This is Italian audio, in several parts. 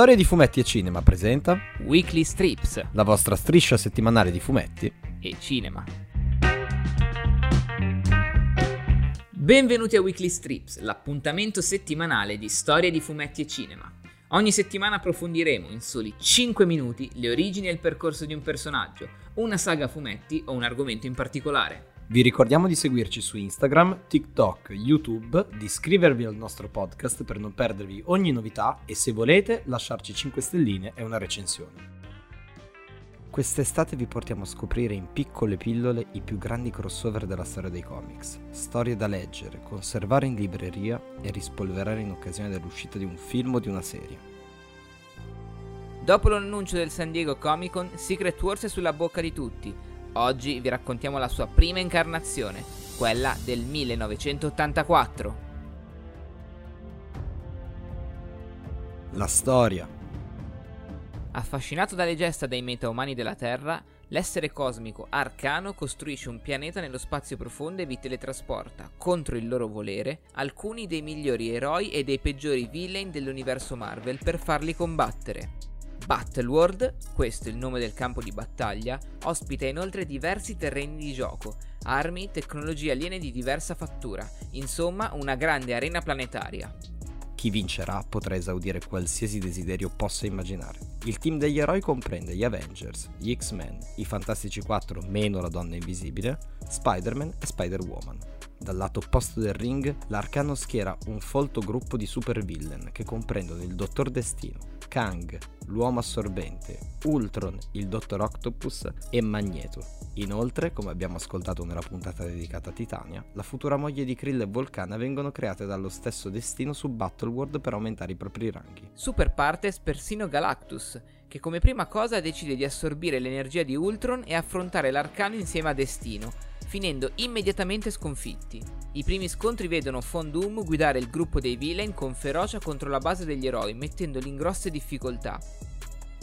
Storie di fumetti e cinema presenta Weekly Strips la vostra striscia settimanale di fumetti. e cinema. Benvenuti a Weekly Strips, l'appuntamento settimanale di storie di fumetti e cinema. Ogni settimana approfondiremo in soli 5 minuti le origini e il percorso di un personaggio, una saga a fumetti o un argomento in particolare. Vi ricordiamo di seguirci su Instagram, TikTok, YouTube, di iscrivervi al nostro podcast per non perdervi ogni novità e se volete lasciarci 5 stelline e una recensione. Quest'estate vi portiamo a scoprire in piccole pillole i più grandi crossover della storia dei comics, storie da leggere, conservare in libreria e rispolverare in occasione dell'uscita di un film o di una serie. Dopo l'annuncio del San Diego Comic Con, Secret Wars è sulla bocca di tutti. Oggi vi raccontiamo la sua prima incarnazione, quella del 1984. La storia, Affascinato dalle gesta dei metaumani della Terra, l'essere cosmico Arcano costruisce un pianeta nello spazio profondo e vi teletrasporta, contro il loro volere, alcuni dei migliori eroi e dei peggiori villain dell'universo Marvel per farli combattere. Battleworld, questo è il nome del campo di battaglia, ospita inoltre diversi terreni di gioco, armi, tecnologie aliene di diversa fattura, insomma una grande arena planetaria. chi vincerà potrà esaudire qualsiasi desiderio possa immaginare. Il team degli eroi comprende gli Avengers, gli X-Men, i Fantastici 4 meno la donna invisibile, Spider-Man e Spider-Woman. Dal lato opposto del ring, l'Arcano schiera un folto gruppo di supervillain che comprendono il Dottor Destino, Kang, l'Uomo Assorbente, Ultron, il Dottor Octopus e Magneto. Inoltre, come abbiamo ascoltato nella puntata dedicata a Titania, la futura moglie di Krill e Volcana vengono create dallo stesso destino su Battleworld per aumentare i propri ranghi. Super partes persino Galactus, che come prima cosa decide di assorbire l'energia di Ultron e affrontare l'Arcano insieme a Destino, finendo immediatamente sconfitti. I primi scontri vedono Fondum guidare il gruppo dei villain con ferocia contro la base degli eroi, mettendoli in grosse difficoltà.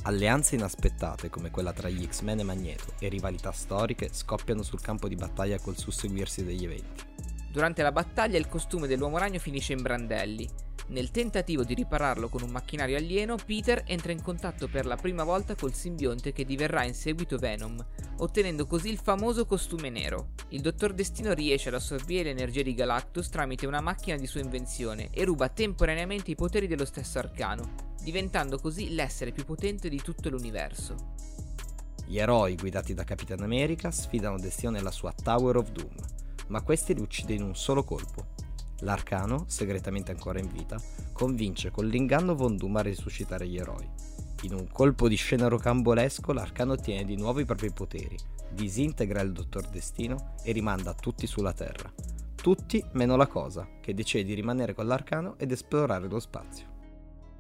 Alleanze inaspettate come quella tra gli X-Men e Magneto e rivalità storiche scoppiano sul campo di battaglia col susseguirsi degli eventi. Durante la battaglia il costume dell'uomo ragno finisce in brandelli. Nel tentativo di ripararlo con un macchinario alieno, Peter entra in contatto per la prima volta col simbionte che diverrà in seguito Venom, ottenendo così il famoso costume nero. Il Dottor Destino riesce ad assorbire l'energia di Galactus tramite una macchina di sua invenzione e ruba temporaneamente i poteri dello stesso arcano, diventando così l'essere più potente di tutto l'universo. Gli eroi guidati da Capitan America sfidano Destino nella sua Tower of Doom, ma questi li uccide in un solo colpo. L'arcano, segretamente ancora in vita, convince con l'inganno Von Doom a risuscitare gli eroi. In un colpo di scena rocambolesco, l'arcano ottiene di nuovo i propri poteri, disintegra il Dottor Destino e rimanda tutti sulla Terra. Tutti meno la cosa, che decide di rimanere con l'arcano ed esplorare lo spazio.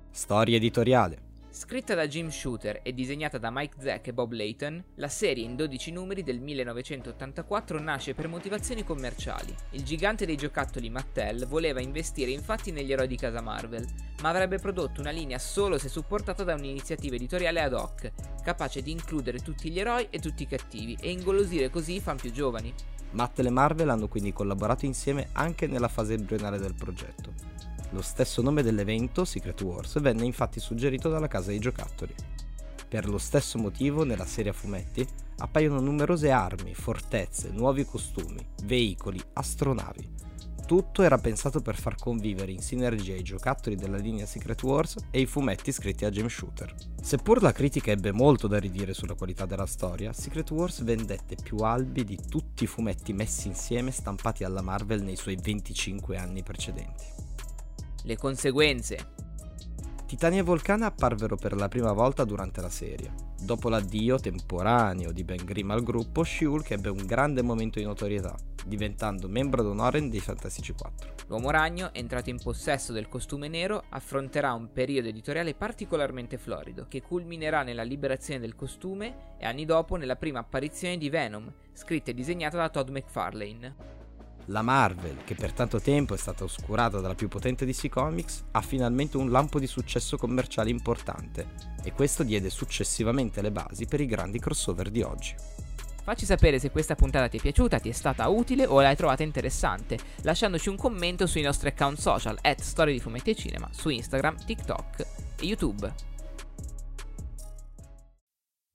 Storia editoriale. Scritta da Jim Shooter e disegnata da Mike Zack e Bob Layton, la serie in 12 numeri del 1984 nasce per motivazioni commerciali. Il gigante dei giocattoli Mattel voleva investire infatti negli eroi di casa Marvel, ma avrebbe prodotto una linea solo se supportata da un'iniziativa editoriale ad hoc, capace di includere tutti gli eroi e tutti i cattivi e ingolosire così i fan più giovani. Mattel e Marvel hanno quindi collaborato insieme anche nella fase embrionale del progetto. Lo stesso nome dell'evento, Secret Wars, venne infatti suggerito dalla casa dei giocattoli. Per lo stesso motivo, nella serie a fumetti appaiono numerose armi, fortezze, nuovi costumi, veicoli, astronavi. Tutto era pensato per far convivere in sinergia i giocattoli della linea Secret Wars e i fumetti scritti a James Shooter. Seppur la critica ebbe molto da ridire sulla qualità della storia, Secret Wars vendette più albi di tutti i fumetti messi insieme stampati alla Marvel nei suoi 25 anni precedenti. Le conseguenze. Titania e Volcana apparvero per la prima volta durante la serie. Dopo l'addio temporaneo di Ben Grimm al gruppo, She-Hulk ebbe un grande momento di notorietà, diventando membro d'onore dei Fantastici 4. L'uomo ragno, entrato in possesso del costume nero, affronterà un periodo editoriale particolarmente florido, che culminerà nella liberazione del costume e anni dopo nella prima apparizione di Venom, scritta e disegnata da Todd McFarlane. La Marvel, che per tanto tempo è stata oscurata dalla più potente DC Comics, ha finalmente un lampo di successo commerciale importante e questo diede successivamente le basi per i grandi crossover di oggi. Facci sapere se questa puntata ti è piaciuta, ti è stata utile o l'hai trovata interessante, lasciandoci un commento sui nostri account social at Storie di Fumetti e Cinema su Instagram, TikTok e YouTube.